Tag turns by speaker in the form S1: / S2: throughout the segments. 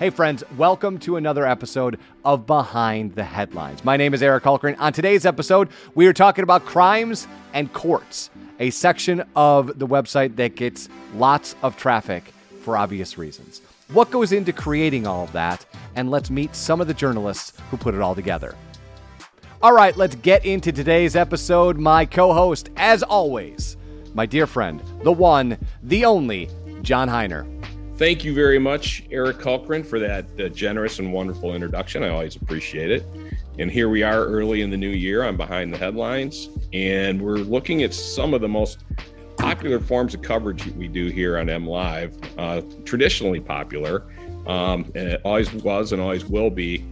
S1: Hey, friends, welcome to another episode of Behind the Headlines. My name is Eric Hultgren. On today's episode, we are talking about crimes and courts, a section of the website that gets lots of traffic for obvious reasons. What goes into creating all of that? And let's meet some of the journalists who put it all together. All right, let's get into today's episode. My co host, as always, my dear friend, the one, the only, John Hiner.
S2: Thank you very much, Eric Hultgren, for that uh, generous and wonderful introduction. I always appreciate it. And here we are early in the new year. I'm behind the headlines, and we're looking at some of the most popular forms of coverage we do here on M Live. Uh, traditionally popular, um, and it always was and always will be.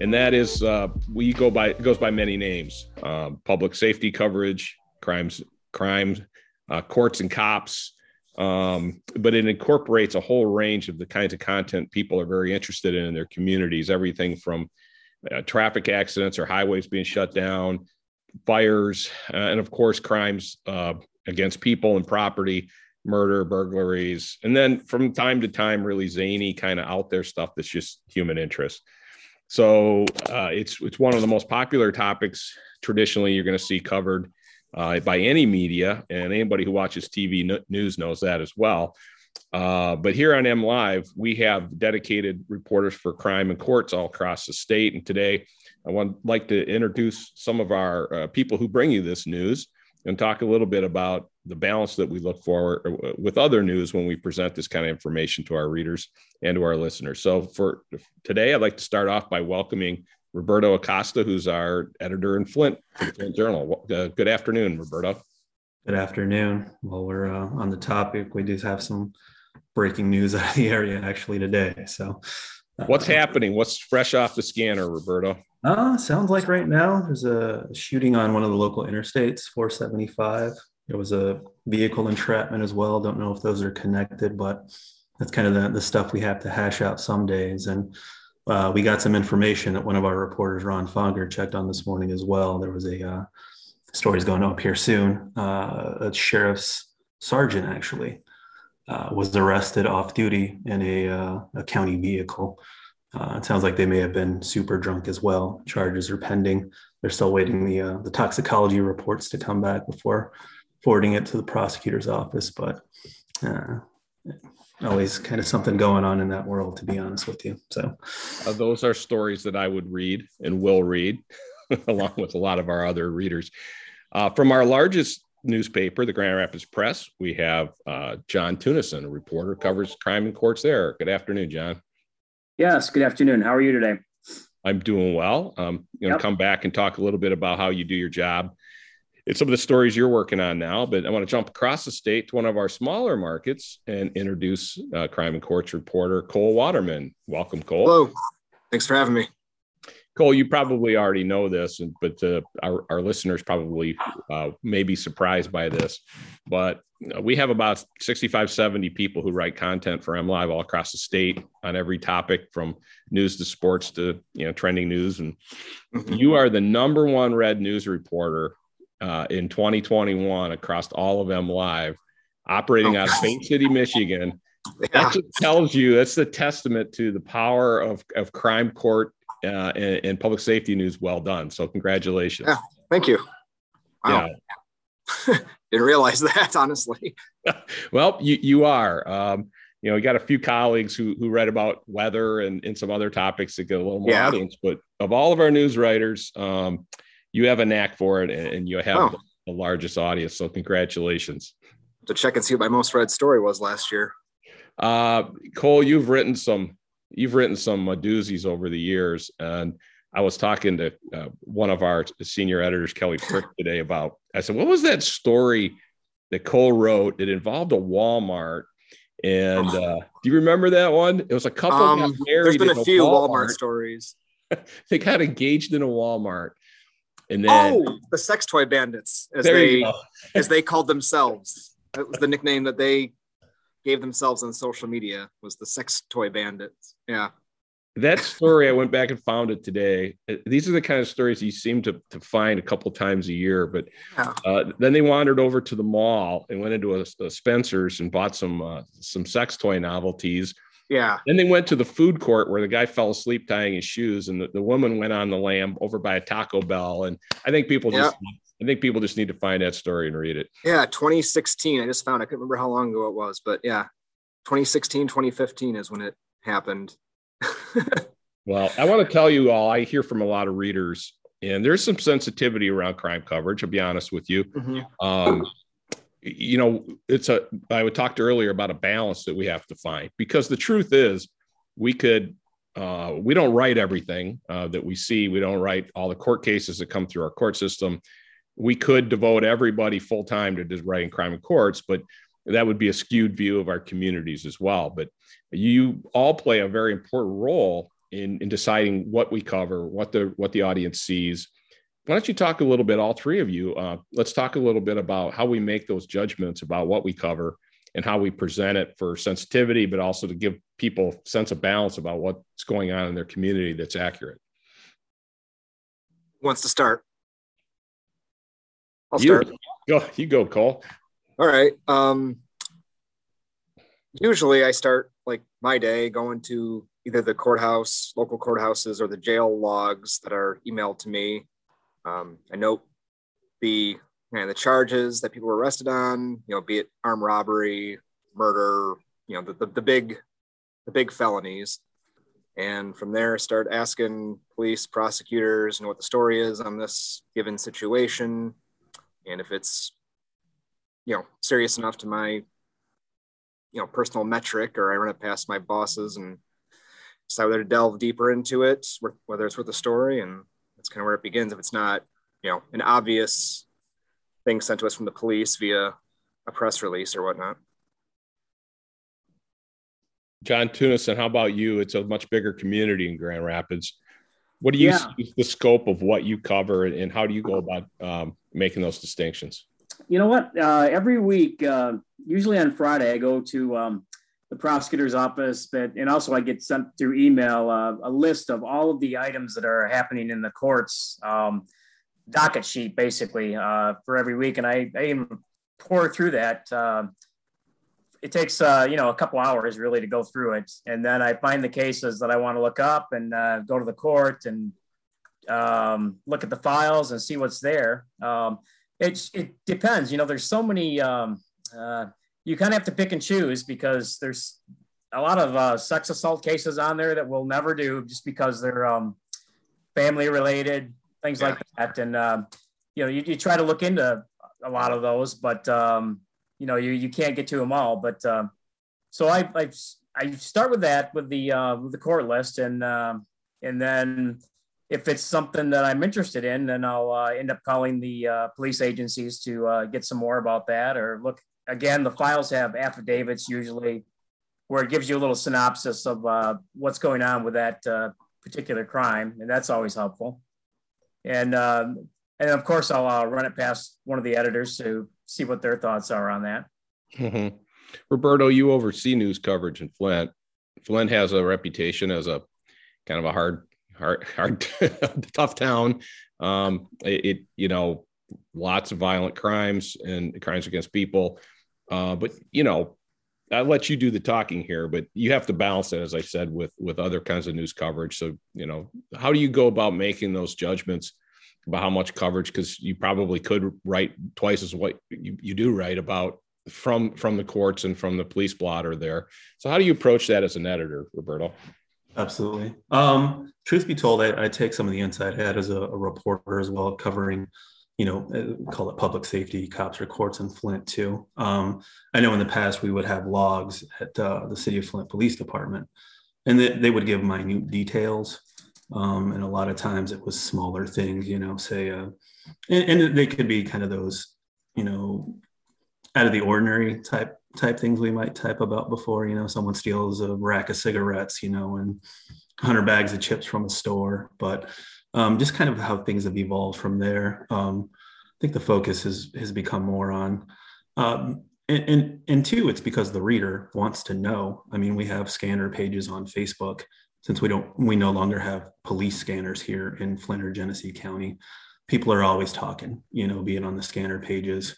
S2: And that is uh, we go by it goes by many names: um, public safety coverage, crimes, crimes, uh, courts and cops, um, but it incorporates a whole range of the kinds of content people are very interested in in their communities. Everything from uh, traffic accidents or highways being shut down, fires, uh, and of course crimes uh, against people and property, murder, burglaries, and then from time to time, really zany kind of out there stuff that's just human interest. So uh, it's it's one of the most popular topics traditionally you're going to see covered uh, by any media, and anybody who watches TV news knows that as well. Uh, but here on M Live, we have dedicated reporters for crime and courts all across the state. And today, I would like to introduce some of our uh, people who bring you this news and talk a little bit about the balance that we look for uh, with other news when we present this kind of information to our readers and to our listeners. So, for today, I'd like to start off by welcoming Roberto Acosta, who's our editor in Flint, Flint Journal. Uh, good afternoon, Roberto.
S3: Good afternoon. While we're uh, on the topic, we do have some breaking news out of the area actually today. So,
S2: uh, what's happening? What's fresh off the scanner, Roberto?
S3: Uh, sounds like right now there's a shooting on one of the local interstates, 475. There was a vehicle entrapment as well. Don't know if those are connected, but that's kind of the, the stuff we have to hash out some days. And uh, we got some information that one of our reporters, Ron Fonger, checked on this morning as well. There was a uh, story's going up here soon. Uh, a sheriff's sergeant actually uh, was arrested off duty in a, uh, a county vehicle. Uh, it sounds like they may have been super drunk as well. Charges are pending. They're still waiting the the toxicology reports to come back before forwarding it to the prosecutor's office. But always kind of something going on in that world to be honest with you. So
S2: uh, those are stories that i would read and will read along with a lot of our other readers. Uh, from our largest newspaper the grand rapids press we have uh, john tunison a reporter covers crime and courts there. Good afternoon john.
S4: Yes good afternoon. How are you today?
S2: I'm doing well. I'm um, going to yep. come back and talk a little bit about how you do your job it's some of the stories you're working on now, but I want to jump across the state to one of our smaller markets and introduce uh, crime and courts reporter Cole Waterman. Welcome, Cole.
S5: Hello. Thanks for having me.
S2: Cole, you probably already know this, but uh, our, our listeners probably uh, may be surprised by this. But uh, we have about 65, 70 people who write content for M Live all across the state on every topic from news to sports to you know trending news. And mm-hmm. you are the number one read news reporter uh, in 2021 across all of M Live, operating oh, out of Paint City, Michigan. Yeah. That tells you that's the testament to the power of, of crime court uh, and, and, public safety news. Well done. So congratulations.
S5: Yeah, thank you. Wow. Yeah. Didn't realize that honestly.
S2: well, you you are. Um, you know, we got a few colleagues who who read about weather and, and some other topics that get a little more yeah. audience. But of all of our news writers, um, you have a knack for it and you have oh. the largest audience. So congratulations.
S5: To check and see what my most read story was last year.
S2: Uh, Cole, you've written some, you've written some uh, doozies over the years. And I was talking to uh, one of our senior editors, Kelly Prick today about, I said, what was that story that Cole wrote? It involved a Walmart and uh, do you remember that one? It was a couple um.
S5: There's been a few Walmart, Walmart stories.
S2: they got engaged in a Walmart, and
S5: then oh, the sex toy bandits, as they as they called themselves. That was the nickname that they gave themselves on social media was the sex toy bandits. Yeah.
S2: That story, I went back and found it today. These are the kind of stories you seem to, to find a couple times a year. But yeah. uh, then they wandered over to the mall and went into a, a Spencer's and bought some uh, some sex toy novelties.
S5: Yeah.
S2: Then they went to the food court where the guy fell asleep tying his shoes, and the, the woman went on the lam over by a Taco Bell. And I think people just, I think people just need to find that story and read it.
S5: Yeah, 2016. I just found. I couldn't remember how long ago it was, but yeah, 2016, 2015 is when it happened.
S2: well, I want to tell you all. I hear from a lot of readers, and there's some sensitivity around crime coverage. I'll be honest with you. Mm-hmm. Um, you know, it's a, I would talked earlier about a balance that we have to find because the truth is we could, uh, we don't write everything uh, that we see. We don't write all the court cases that come through our court system. We could devote everybody full time to just writing crime in courts, but that would be a skewed view of our communities as well. But you all play a very important role in, in deciding what we cover, what the what the audience sees, why don't you talk a little bit, all three of you? Uh, let's talk a little bit about how we make those judgments about what we cover and how we present it for sensitivity, but also to give people sense of balance about what's going on in their community that's accurate.
S5: Who wants to start?
S2: I'll you. start. Go, you go, Cole.
S5: All right. Um, usually I start like my day going to either the courthouse, local courthouses, or the jail logs that are emailed to me um, I note the know, the charges that people were arrested on, you know, be it armed robbery, murder, you know, the, the, the big the big felonies. And from there, start asking police, prosecutors, you know, what the story is on this given situation, and if it's, you know, serious enough to my, you know, personal metric, or I run it past my bosses and decide whether to delve deeper into it, whether it's worth the story, and that's kind of where it begins. If it's not, you know, an obvious thing sent to us from the police via a press release or whatnot.
S2: John Tunison, how about you? It's a much bigger community in Grand Rapids. What do you yeah. see the scope of what you cover and how do you go about um, making those distinctions?
S4: You know what? Uh, every week, uh, usually on Friday, I go to um, the prosecutor's office, but and also I get sent through email uh, a list of all of the items that are happening in the courts um, docket sheet, basically uh, for every week, and I, I even pour through that. Uh, it takes uh, you know a couple hours really to go through it, and then I find the cases that I want to look up and uh, go to the court and um, look at the files and see what's there. Um, it it depends, you know. There's so many. You kind of have to pick and choose because there's a lot of uh, sex assault cases on there that we'll never do just because they're um, family related, things yeah. like that. And, um, you know, you, you, try to look into a lot of those, but, um, you know, you, you can't get to them all. But um, so I, I, I, start with that with the, uh, with the court list. And, um, and then if it's something that I'm interested in, then I'll uh, end up calling the uh, police agencies to uh, get some more about that or look again, the files have affidavits usually where it gives you a little synopsis of uh, what's going on with that uh, particular crime, and that's always helpful. And um, and of course, I'll uh, run it past one of the editors to see what their thoughts are on that.
S2: Roberto, you oversee news coverage in Flint. Flint has a reputation as a kind of a hard, hard, hard, tough town. Um, it, it, you know, lots of violent crimes and crimes against people. Uh, but you know, I'll let you do the talking here, but you have to balance it, as I said, with with other kinds of news coverage. So, you know, how do you go about making those judgments about how much coverage? Because you probably could write twice as what you, you do write about from from the courts and from the police blotter there. So, how do you approach that as an editor, Roberto?
S3: Absolutely. Um, truth be told, I, I take some of the inside head as a, a reporter as well, covering you know, uh, call it public safety cops or courts in Flint too. Um, I know in the past we would have logs at uh, the city of Flint Police Department, and they, they would give minute details. Um, and a lot of times it was smaller things, you know, say, uh, and, and they could be kind of those, you know, out of the ordinary type type things we might type about before. You know, someone steals a rack of cigarettes, you know, and 100 bags of chips from a store, but um, just kind of how things have evolved from there. Um, I think the focus has has become more on, um, and, and and two, it's because the reader wants to know. I mean, we have scanner pages on Facebook since we don't we no longer have police scanners here in Flint or Genesee County. People are always talking, you know, being on the scanner pages.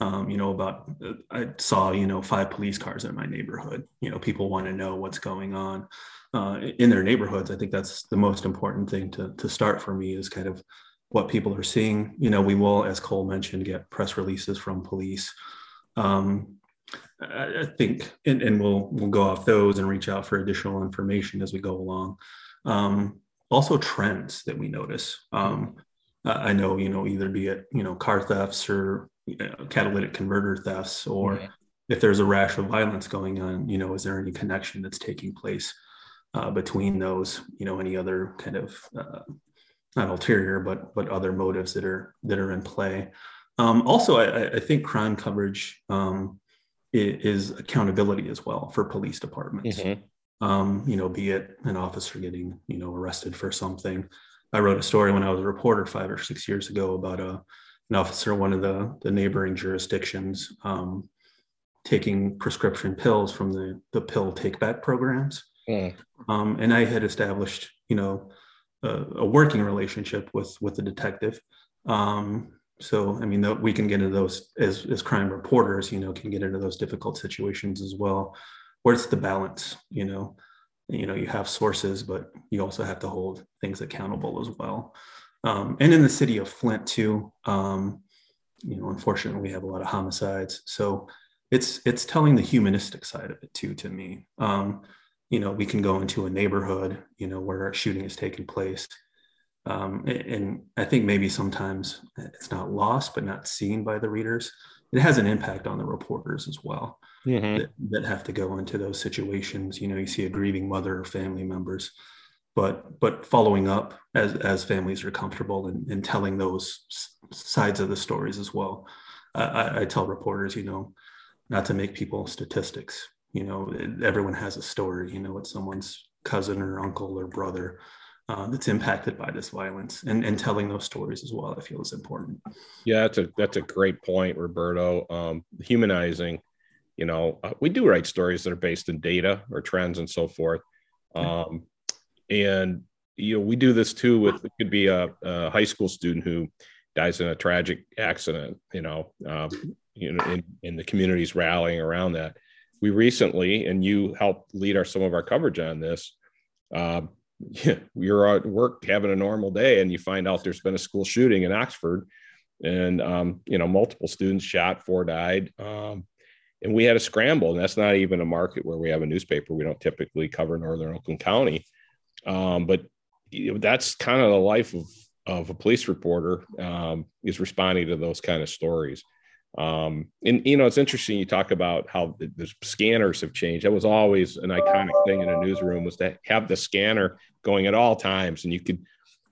S3: um, you know, about uh, I saw, you know, five police cars in my neighborhood. You know, people want to know what's going on uh, in their neighborhoods. I think that's the most important thing to to start for me is kind of what people are seeing. You know, we will, as Cole mentioned, get press releases from police. Um, I, I think, and, and, we'll we'll go off those and reach out for additional information as we go along. Um, also, trends that we notice. Um, I know, you know, either be it you know car thefts or catalytic converter thefts or if there's a rash of violence going on you know is there any connection that's taking place uh, between those you know any other kind of uh, not ulterior but but other motives that are that are in play um, also I, I, think crime coverage um, is, accountability as well for police departments mm-hmm. um, you know be it an officer getting you know arrested for something i wrote a story when i was a reporter five or six years ago about a an officer one of the, the neighboring jurisdictions um, taking prescription pills from the, the pill take back programs. Mm. Um, and I had established, you know, a, a, working relationship with, with the detective. Um, so, I mean, we can get into those as, as crime reporters, you know, can get into those difficult situations as well. Where's the balance, you know, you know, you have sources, but you also have to hold things accountable as well um, and in the city of Flint too. Um, you know, unfortunately, we have a lot of homicides, so it's it's telling the humanistic side of it too. To me, um, you know, we can go into a neighborhood, you know, where a shooting is taking place, um, and I think maybe sometimes it's not lost, but not seen by the readers. It has an impact on the reporters as well. Mm-hmm. That, that have to go into those situations. You know, you see a grieving mother or family members but but following up as as families are comfortable and, and telling those sides of the stories as well. I, I, tell reporters, you know, not to make people statistics. You know, everyone has a story. You know, it's someone's cousin or uncle or brother uh, that's impacted by this violence, and and telling those stories as well. I feel is important.
S2: Yeah, that's a that's a great point, Roberto. Um, humanizing. You know, uh, we do write stories that are based in data or trends and so forth. Um, and you know we do this too with it could be a, a high school student who dies in a tragic accident you know um, you know in, in the communities rallying around that we recently and you helped lead our some of our coverage on this um, you're at work having a normal day and you find out there's been a school shooting in oxford and um, you know multiple students shot four died um, and we had a scramble and that's not even a market where we have a newspaper we don't typically cover northern oakland county um, but that's kind of the life of, of a police reporter um, is responding to those kind of stories. Um, and you know, it's interesting you talk about how the, the, scanners have changed. That was always an iconic thing in a newsroom was to have the scanner going at all times, and you could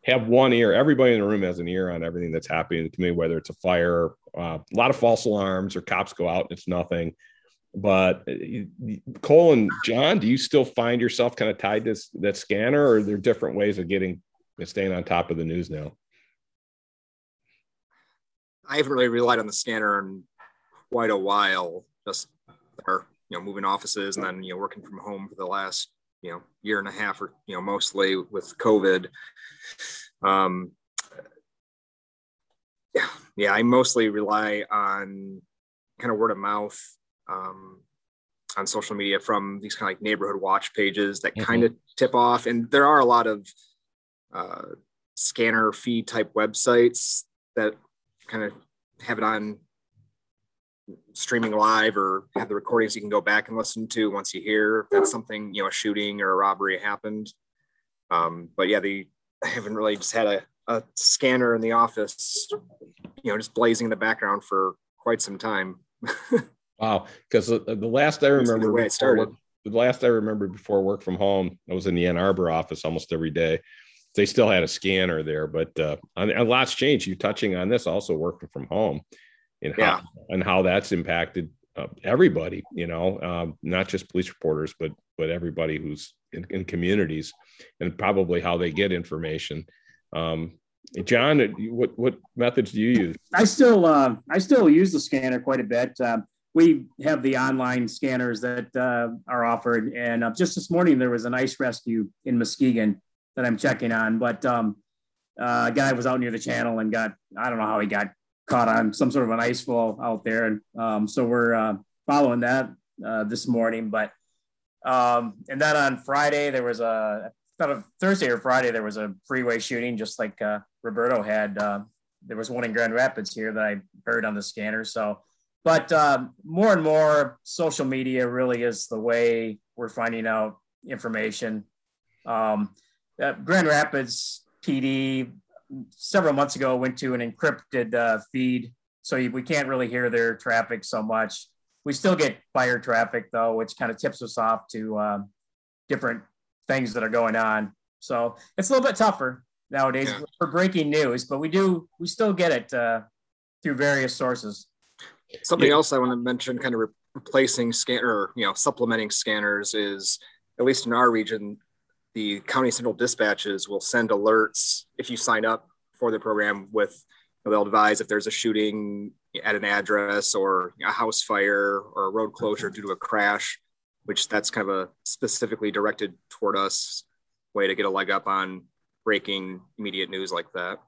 S2: have one ear. Everybody in the room has an ear on everything that's happening in the community, whether it's a fire, uh, a lot of false alarms, or cops go out and it's nothing. But uh, Cole and John, do you still find yourself kind of tied to that scanner, or are there different ways of getting staying on top of the news now?
S5: I haven't really relied on the scanner in quite a while. Just our, you know, moving offices and then you know working from home for the last you know year and a half, or you know mostly with COVID. Um, yeah, yeah, I mostly rely on kind of word of mouth um, on social media from these kind of like neighborhood watch pages that mm-hmm. kind of tip off. And there are a lot of uh, scanner feed type websites that kind of have it on streaming live or have the recordings you can go back and listen to once you hear that something, you know, a shooting or a robbery happened. Um, but yeah, the I haven't really just had a, a scanner in the office, you know, just blazing in the background for quite some time.
S2: Wow, because the, the, last I remember, the way it started. the last I remember before work from home, I was in the Ann Arbor office almost every day. They still had a scanner there, but uh, a lot's changed. You touching on this also working from home, and how yeah. and how that's impacted uh, everybody. You know, um, not just police reporters, but but everybody who's in, in communities, and probably how they get information. Um, John, what what methods do you use?
S4: I still uh, I still use the scanner quite a bit. Um, we have the online scanners that uh, are offered. And uh, just this morning, there was an ice rescue in Muskegon that I'm checking on. But um, uh, a guy was out near the channel and got, I don't know how he got caught on some sort of an ice out there. And um, so we're uh, following that uh, this morning. But um, and then on Friday there was a Thursday or Friday there was a freeway shooting, just like uh, Roberto had. Uh, there was one in Grand Rapids here that I heard on the scanner. So, but um, more and more social media really is the way we're finding out information. Um, Grand Rapids PD several months ago went to an encrypted uh, feed, so we can't really hear their traffic so much. We still get fire traffic though, which kind of tips us off to um, different things that are going on. So it's a little bit tougher nowadays yeah. for breaking news, but we do we still get it uh, through various sources.
S5: Something yeah. else I want to mention, kind of re- replacing scanner, you know, supplementing scanners is at least in our region, the county central dispatches will send alerts if you sign up for the program with they'll advise if there's a shooting at an address or a house fire or a road closure due to a crash which that's kind of a specifically directed toward us way to get a leg up on breaking immediate news like that.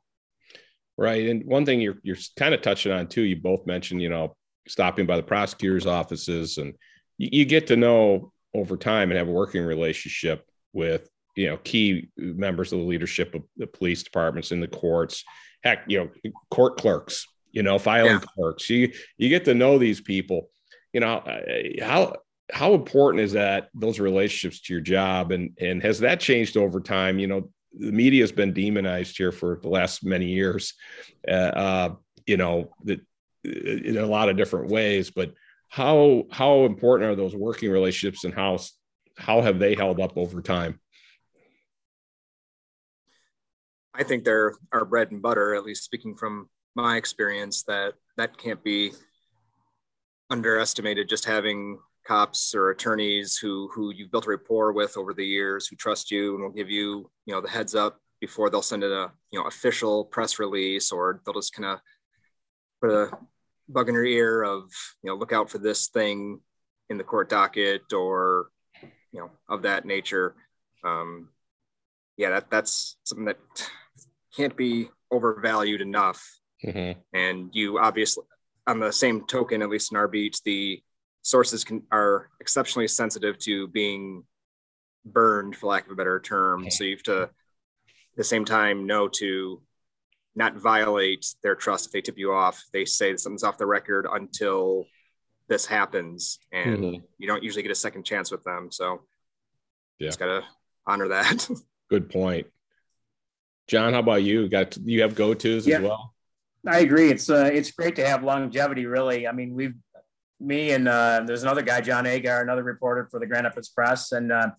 S2: Right and one thing you're, you're kind of touching on too you both mentioned you know stopping by the prosecutor's offices and you, you get to know over time and have a working relationship with you know key members of the leadership of the police departments in the courts. Heck you know court clerks you know filing yeah. clerks. You you get to know these people. You know how how important is that those relationships to your job? And and has that changed over time? You know the media has been demonized here for the last many years uh, uh, you know that in a lot of different ways but how how important are those working relationships and how how have they held up over time
S5: I think they're our bread and butter, at least speaking from my experience, that that can't be underestimated. Just having cops or attorneys who who you've built a rapport with over the years, who trust you and will give you you know the heads up before they'll send it a you know official press release, or they'll just kind of put a bug in your ear of you know look out for this thing in the court docket or you know of that nature. Um, yeah, that that's something that can't be overvalued enough. Mm-hmm. And you obviously, on the same token, at least in our beats, the sources can, are exceptionally sensitive to being burned, for lack of a better term. Okay. So you have to, at the same time, know to not violate their trust if they tip you off. They say something's off the record until this happens, and mm-hmm. you don't usually get a second chance with them. So, yeah, just gotta honor that.
S2: Good point. John, how about you? Got you have go tos yeah, as well?
S4: I agree. It's uh, it's great to have longevity. Really, I mean, we've me and uh, there's another guy, John Agar, another reporter for the Grand Rapids Press, and uh,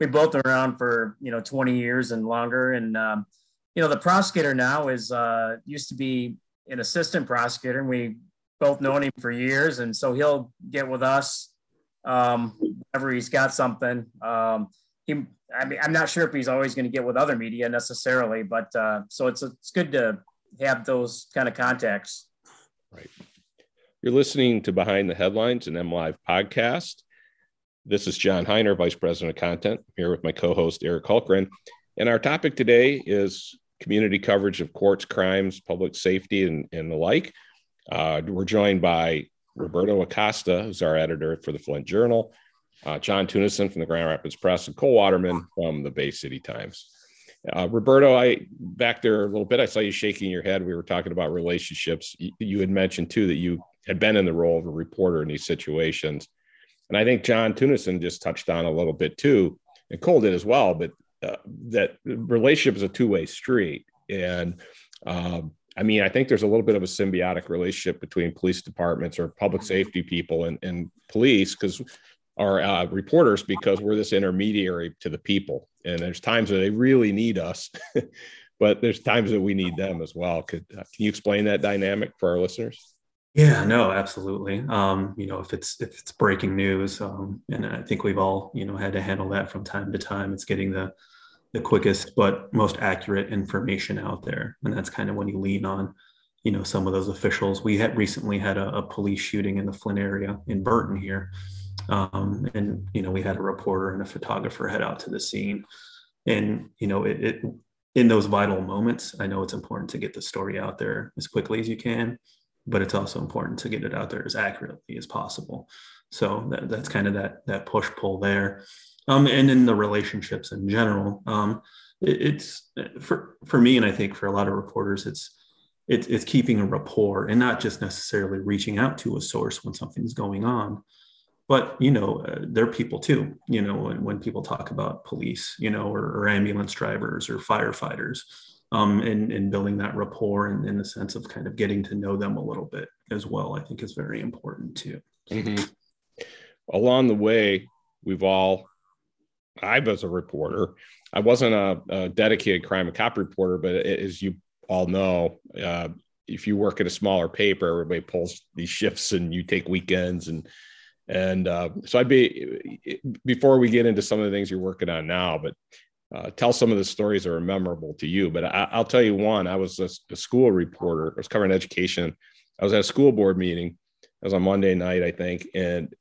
S4: we both been around for you know 20 years and longer. And um, you know, the prosecutor now is uh, used to be an assistant prosecutor, and we both known him for years, and so he'll get with us um, whenever he's got something. Um, he I mean, I'm not sure if he's always going to get with other media necessarily, but uh, so it's it's good to have those kind of contacts.
S2: Right. You're listening to Behind the Headlines, an M Live podcast. This is John Hiner, Vice President of Content, I'm here with my co-host Eric Hultgren, and our topic today is community coverage of courts, crimes, public safety, and, and the like. Uh, we're joined by Roberto Acosta, who's our editor for the Flint Journal, uh, John Tunison from the Grand Rapids Press, and Cole Waterman from the Bay City Times. Uh, Roberto, I back there a little bit. I saw you shaking your head. We were talking about relationships. You, you had mentioned too that you had been in the role of a reporter in these situations, and I think John Tunison just touched on a little bit too, and Cole did as well. But uh, that relationship is a two-way street, and um, I mean, I think there's a little bit of a symbiotic relationship between police departments or public safety people and, and police because our uh, reporters because we're this intermediary to the people. And there's times that they really need us, but there's times that we need them as well. Could uh, can you explain that dynamic for our listeners?
S3: Yeah, no, absolutely. Um, you know, if it's if it's breaking news, um, and I think we've all you know had to handle that from time to time. It's getting the the quickest but most accurate information out there, and that's kind of when you lean on you know some of those officials. We had recently had a, a police shooting in the Flint area in Burton here um, and you know, we had a reporter and a photographer head out to the scene. And you know, it, it in those vital moments, I know it's important to get the story out there as quickly as you can. but it's also important to get it out there as accurately as possible. So that, that's kind of that that push pull there, um, and in the relationships in general. Um, it, it's for for me, and I think for a lot of reporters, it's it's it's keeping a rapport and not just necessarily reaching out to a source when something's going on, but you know uh, they're people too. You know when, when people talk about police, you know, or, or ambulance drivers or firefighters um, and, and building that rapport and in the sense of kind of getting to know them a little bit as well, I think is very important too.
S2: Mm-hmm. Along the way, we've all, I was a reporter. I wasn't a, a dedicated crime and cop reporter, but as you all know, uh, if you work at a smaller paper, everybody pulls these shifts and you take weekends and and uh, so I'd be before we get into some of the things you're working on now, but uh, tell some of the stories that are memorable to you. But I, will tell you one. I was a, a, school reporter. I was covering education. I was at a school board meeting. It was on Monday night, I think, and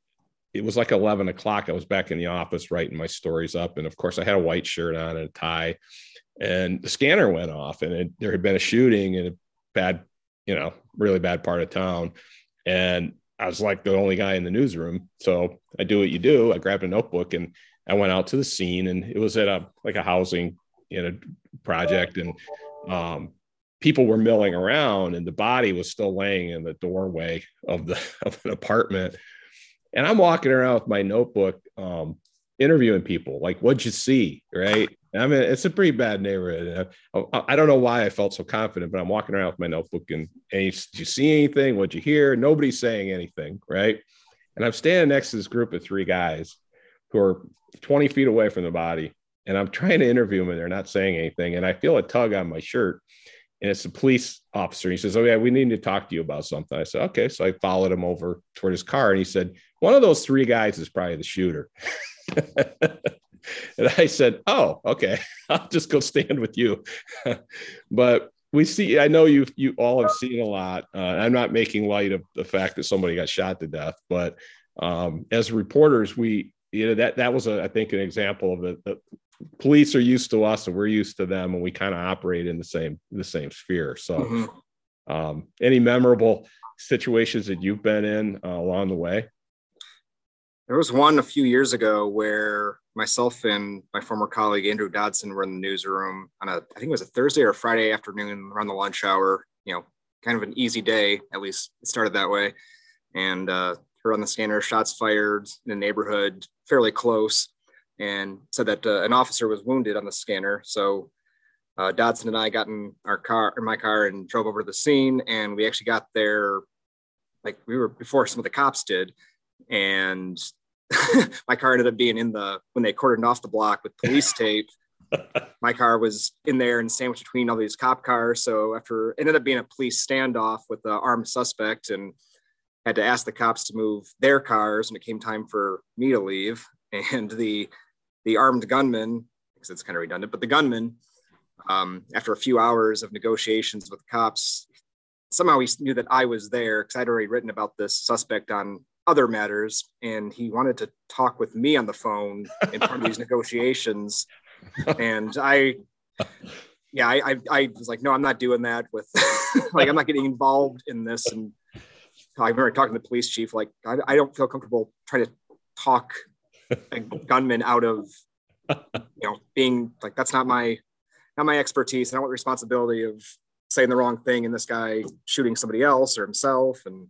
S2: it was like 11 o'clock. I was back in the office writing my stories up, and of course, I had a white shirt on and a tie. And the scanner went off, and it, there had been a shooting in a bad, you know, really bad part of town. And I was like the only guy in the newsroom. So I do what you do. I grabbed a notebook and I went out to the scene and it was at a like a housing you know project and um, people were milling around and the body was still laying in the doorway of the of an apartment and i'm walking around with my notebook um, interviewing people like what'd you see right i mean it's a pretty bad neighborhood I, I, don't know why i felt so confident but i'm walking around with my notebook and, and you, you see anything what'd you hear nobody's saying anything right and i'm standing next to this group of three guys who are 20 feet away from the body. And I'm trying to interview them and they're not saying anything. And I feel a tug on my shirt. And it's a police officer. He says, Oh, yeah, we need to talk to you about something. I said, Okay. So I followed him over toward his car and he said, One of those three guys is probably the shooter. and I said, Oh, okay. I'll just go stand with you. but we see, I know you you all have seen a lot. Uh, I'm not making light of the fact that somebody got shot to death, but um, as reporters, we you know that that was a, I think an example of the, the police are used to us and we're used to them and we kind of operate in the same the same sphere so mm-hmm. um, any memorable situations that you've been in uh, along the way
S5: there was one a few years ago where myself and my former colleague andrew dodson were in the newsroom on a i think it was a thursday or friday afternoon around the lunch hour you know kind of an easy day at least it started that way and uh, on the scanner, shots fired in the neighborhood fairly close, and said that uh, an officer was wounded on the scanner. So uh, Dodson and I got in our car, in my car, and drove over to the scene. And we actually got there, like we were before some of the cops did, and my car ended up being in the when they cordoned off the block with police tape. my car was in there and sandwiched between all these cop cars. So after ended up being a police standoff with the armed suspect, and had to ask the cops to move their cars when it came time for me to leave. And the the armed gunman, because it's kind of redundant, but the gunman, um, after a few hours of negotiations with the cops, somehow he knew that I was there because I'd already written about this suspect on other matters, and he wanted to talk with me on the phone in part of these negotiations. And I, yeah, I, I, I was like, no, I'm not doing that. With like, I'm not getting involved in this, and I remember talking to the police chief, like, I, I don't feel comfortable trying to talk a gunman out of, you know, being like, that's not my, not my expertise. I don't want the responsibility of saying the wrong thing and this guy shooting somebody else or himself. And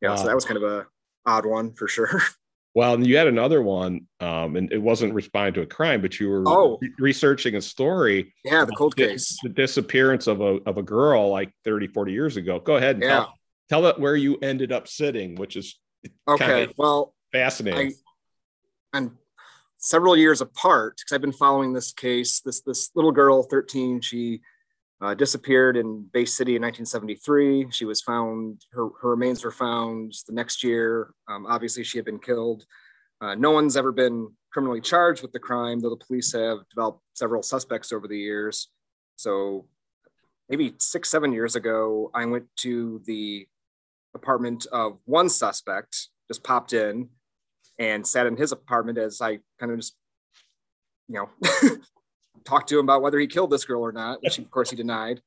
S5: yeah, wow. so that was kind of a odd one for sure.
S2: Well, and you had another one, um, and it wasn't responding to a crime, but you were oh. re- researching a story.
S5: Yeah, the cold case.
S2: The disappearance of a, of a girl like 30, 40 years ago. Go ahead and yeah. tell, tell it where you ended up sitting, which is
S5: okay. Well,
S2: fascinating.
S5: I, and several years apart, because I've been following this case. This this little girl, 13, she uh, disappeared in Bay City in 1973. She was found. Her her remains were found the next year. Um, obviously, she had been killed. Uh, no one's ever been criminally charged with the crime, though the police have developed several suspects over the years. So maybe six, seven years ago, I went to the apartment of one suspect, just popped in and sat in his apartment as I kind of just, you know, talked to him about whether he killed this girl or not, which of course he denied.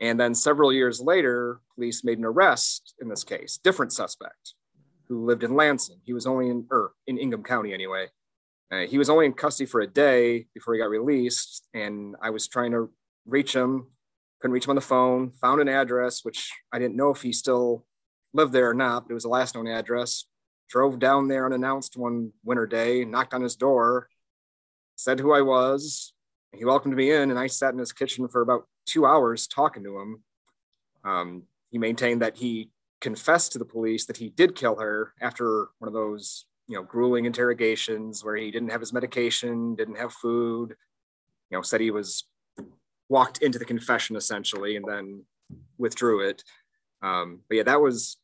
S5: And then several years later, police made an arrest in this case, different suspect who lived in Lansing. He was only in, or in Ingham County anyway. Uh, he was only in custody for a day before he got released. And I was trying to reach him, couldn't reach him on the phone, found an address, which I didn't know if he still lived there or not, but it was the last known address. Drove down there unannounced one winter day, knocked on his door, said who I was. He welcomed me in, and I sat in his kitchen for about two hours talking to him. Um, he maintained that he confessed to the police that he did kill her after one of those, you know, grueling interrogations where he didn't have his medication, didn't have food, you know, said he was walked into the confession essentially and then withdrew it. Um, but yeah, that was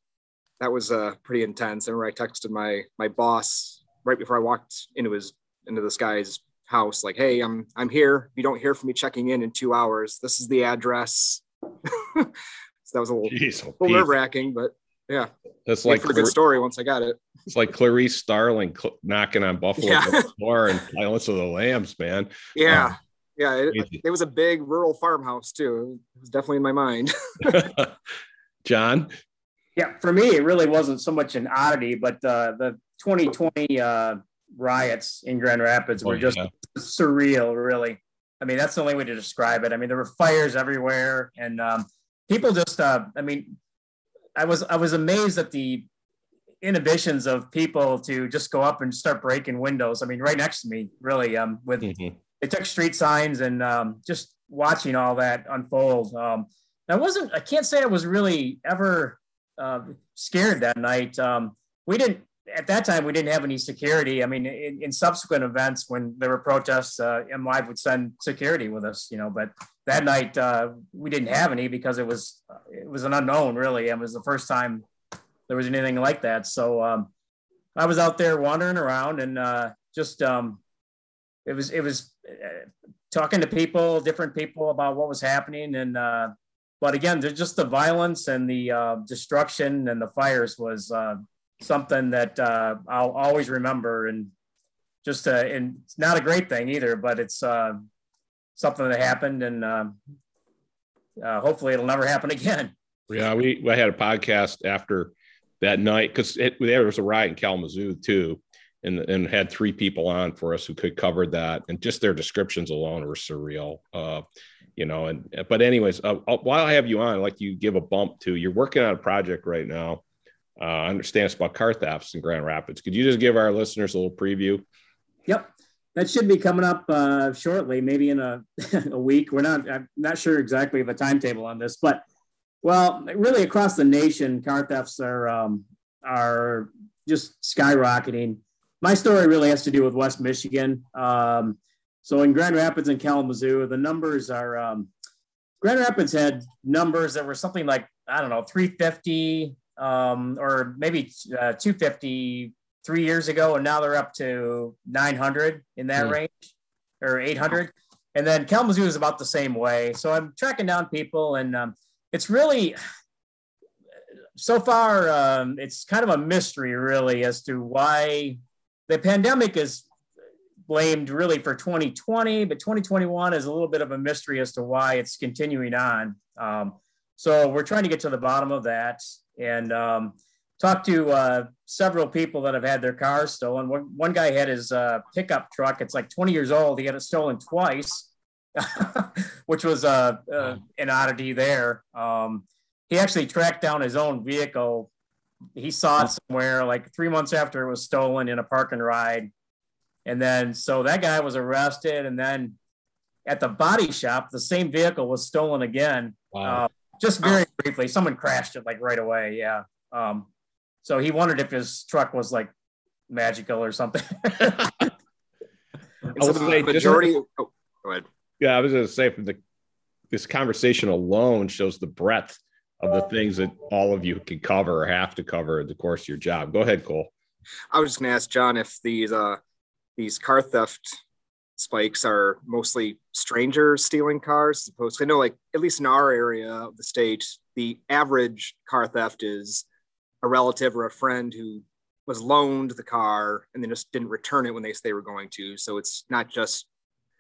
S5: that was uh, pretty intense. Remember I texted my my boss right before I walked into his into this guy's house, like, "Hey, I'm I'm here. If you don't hear from me checking in in two hours, this is the address." so that was a little,
S2: Jeez,
S5: little nerve wracking, but yeah,
S2: That's
S5: like
S2: like
S5: for a good story once I got it.
S2: it's like Clarice Starling cl- knocking on Buffalo
S5: Yeah.
S2: Bill's door and Silence of the Lambs, man.
S5: Yeah, yeah, it, it was a big rural farmhouse too. It was definitely in my mind.
S2: John,
S4: Yeah, for me, it really wasn't so much an oddity, but uh, the 2020 uh, riots in Grand Rapids were
S2: Oh,
S4: just
S2: yeah.
S4: surreal, really. I mean, that's the only way to describe it. I mean, there were fires everywhere, and um, people just, uh, I mean, I was I was amazed at the inhibitions of people to just go up and start breaking windows. I mean, right next to me, really, um, with
S2: Mhm.
S4: they took street signs and um, just watching all that unfold. Um, I wasn't, I can't say I was really ever uh, scared that night. Um, we didn't, at that time, we didn't have any security. I mean, in, in subsequent events, when there were protests, uh, M Live would send security with us, you know, but that night uh, we didn't have any because it was, it was an unknown really. It was the first time there was anything like that. So um, I was out there wandering around and uh, just, um, it was it was uh, talking to people, different people about what was happening, and uh, but again, just the violence and the uh, destruction and the fires was uh, something that uh, I'll always remember, and just uh, and it's not a great thing either, but it's uh, something that happened, and uh, uh, hopefully it'll never happen again.
S2: Yeah, we I had a podcast after that night because there was a riot in Kalamazoo too, and and had three people on for us who could cover that, and just their descriptions alone were surreal. Uh, you know, and but anyways, uh, while I have you on, I'd like you give a bump to you're working on a project right now. Uh, understand it's about car thefts in Grand Rapids. Could you just give our listeners a little preview?
S4: Yep. That should be coming up uh, shortly, maybe in a, a week. We're not, I'm not sure exactly the timetable on this, but well, really across the nation, car thefts are, um, are just skyrocketing. My story really has to do with West Michigan. Um, so in Grand Rapids and Kalamazoo, the numbers are, um, Grand Rapids had numbers that were something like, I don't know, 350 um, or maybe uh, 250 three years ago, and now they're up to 900 in that
S2: Hmm.
S4: range or 800. And then Kalamazoo is about the same way. So I'm tracking down people, and um, it's really so far um, it's kind of a mystery, really, as to why the pandemic is blamed really for 2020, but 2021 is a little bit of a mystery as to why it's continuing on. Um, so we're trying to get to the bottom of that and um, talked to uh, several people that have had their cars stolen. One, one guy had his uh, pickup truck. It's like 20 years old. He had it stolen twice, which was uh, uh, an oddity there. Um, he actually tracked down his own vehicle. He saw it somewhere like three months after it was stolen in a park and ride. And then, so that guy was arrested. And then at the body shop, the same vehicle was stolen again. Uh, just very briefly, someone crashed it like right away. Yeah. Um, so he wondered if his truck was like magical or something.
S2: I was gonna say, just-
S5: majority. oh, go ahead.
S2: Yeah, I was going to say from the this conversation alone shows the breadth of the things that all of you can cover or have to cover in the course of your job. Go ahead, Cole.
S5: I was just going to ask John if these uh, these car theft spikes are mostly strangers stealing cars, as opposed to I know, like at least in our area of the state, the average car theft is a relative or a friend who was loaned the car and then just didn't return it when they said they were going to. So it's not just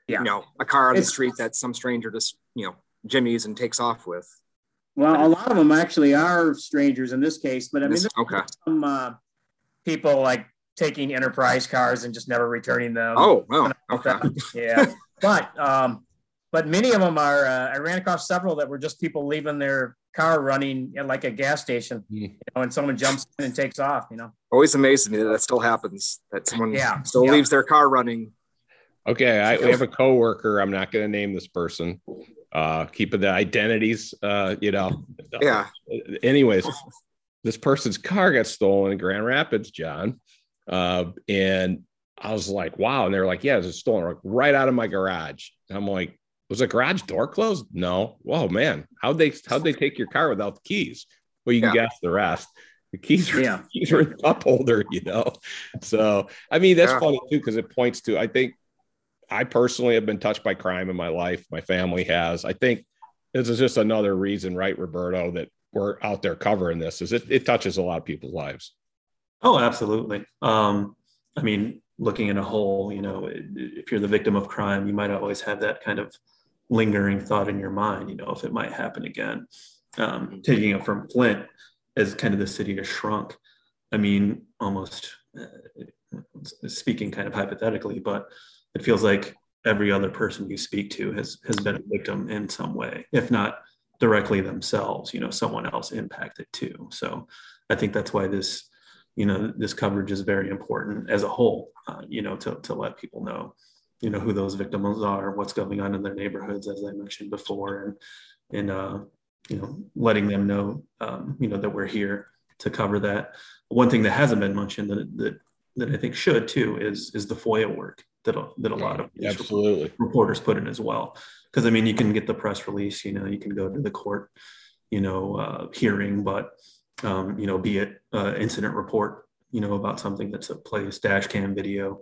S4: Yeah.
S5: you know a car on the street that some stranger just you know jimmies and takes off with.
S4: Well, a lot of them actually are strangers in this case, but I mean,
S5: This- okay.
S4: some uh, people like taking enterprise cars and just never returning them.
S5: Oh, well, okay.
S4: yeah, but um, but many of them are. Uh, I ran across several that were just people leaving their car running at like a gas station,
S2: Hmm.
S4: you know, and someone jumps in and takes off. You know,
S5: Always amazes me that that still happens. That someone
S4: Yeah,
S5: still
S4: yeah.
S5: leaves their car running.
S2: Okay, I we have a coworker. I'm not going to name this person. Uh, keeping the identities, uh, you know.
S5: Yeah.
S2: Anyways, this person's car got stolen in Grand Rapids, John, uh, and I was like, "Wow!" And they were like, "Yeah, it was stolen like, right out of my garage." And I'm like, "Was the garage door closed?" No. Whoa, man! How'd they how'd they take your car without the keys? Well, you can
S5: Yeah.
S2: guess the rest. The keys were
S4: Yeah.
S2: keys were in the cup holder, you know. So I mean, that's
S5: Yeah.
S2: funny too because it points to I think I personally have been touched by crime in my life. My family has. I think this is just another reason, right, Roberto, that we're out there covering this. Is it, it touches a lot of people's lives.
S3: Oh, absolutely. Um, I mean, looking in a whole, you know, if you're the victim of crime, you might always have that kind of lingering thought in your mind, you know, if it might happen again. Um, taking it from Flint as kind of the city has shrunk. I mean, almost uh, speaking kind of hypothetically, but it feels like every other person you speak to has has been a victim in some way, if not directly themselves. You know, someone else impacted too. So I think that's why this you know this coverage is very important as a whole uh, you know to, to let people know you know who those victims are what's going on in their neighborhoods as i mentioned before and and uh, you know letting them know um, you know that we're here to cover that one thing that hasn't been mentioned that that, that i think should too is is the foia work that a, that a lot of
S2: Absolutely.
S3: reporters put in as well because i mean you can get the press release you know you can go to the court you know uh, hearing but um, you know be it uh, incident report you know about something that took place dash cam video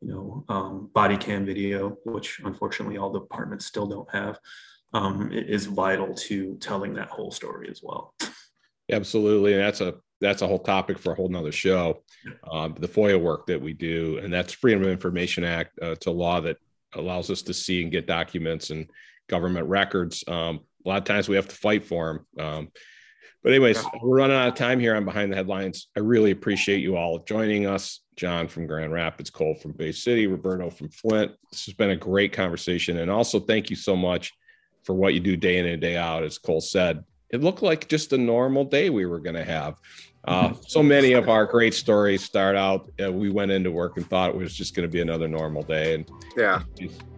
S3: you know um, body cam video which unfortunately all departments still don't have um, is vital to telling that whole story as well
S2: Absolutely. And that's a that's a whole topic for a whole nother show. Um, the FOIA work that we do, and that's Freedom of Information Act. Uh, it's a law that allows us to see and get documents and government records. Um, a lot of times we have to fight for them. Um, but anyways,
S5: Yeah.
S2: we're running out of time here on Behind the Headlines. I really appreciate you all joining us. John from Grand Rapids, Cole from Bay City, Roberto from Flint. This has been a great conversation. And also thank you so much for what you do day in and day out. As Cole said, it looked like just a normal day we were going to have. Uh, so many of our great stories start out, uh, we went into work and thought it was just going to be another normal day. And
S5: Yeah.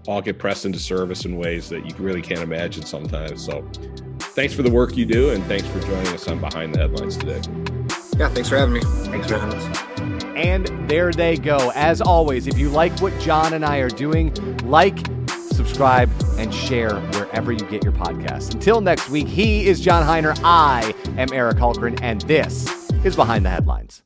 S2: You all get pressed into service in ways that you really can't imagine sometimes. So thanks for the work you do. And thanks for joining us on Behind the Headlines today.
S5: Yeah. Thanks for having me.
S3: thanks for having us
S1: And there they go. As always, if you like what John and I are doing, like, subscribe, and share wherever you get your podcasts. Until next week, he is John Hiner. I am Eric Hultgren, and this is Behind the Headlines.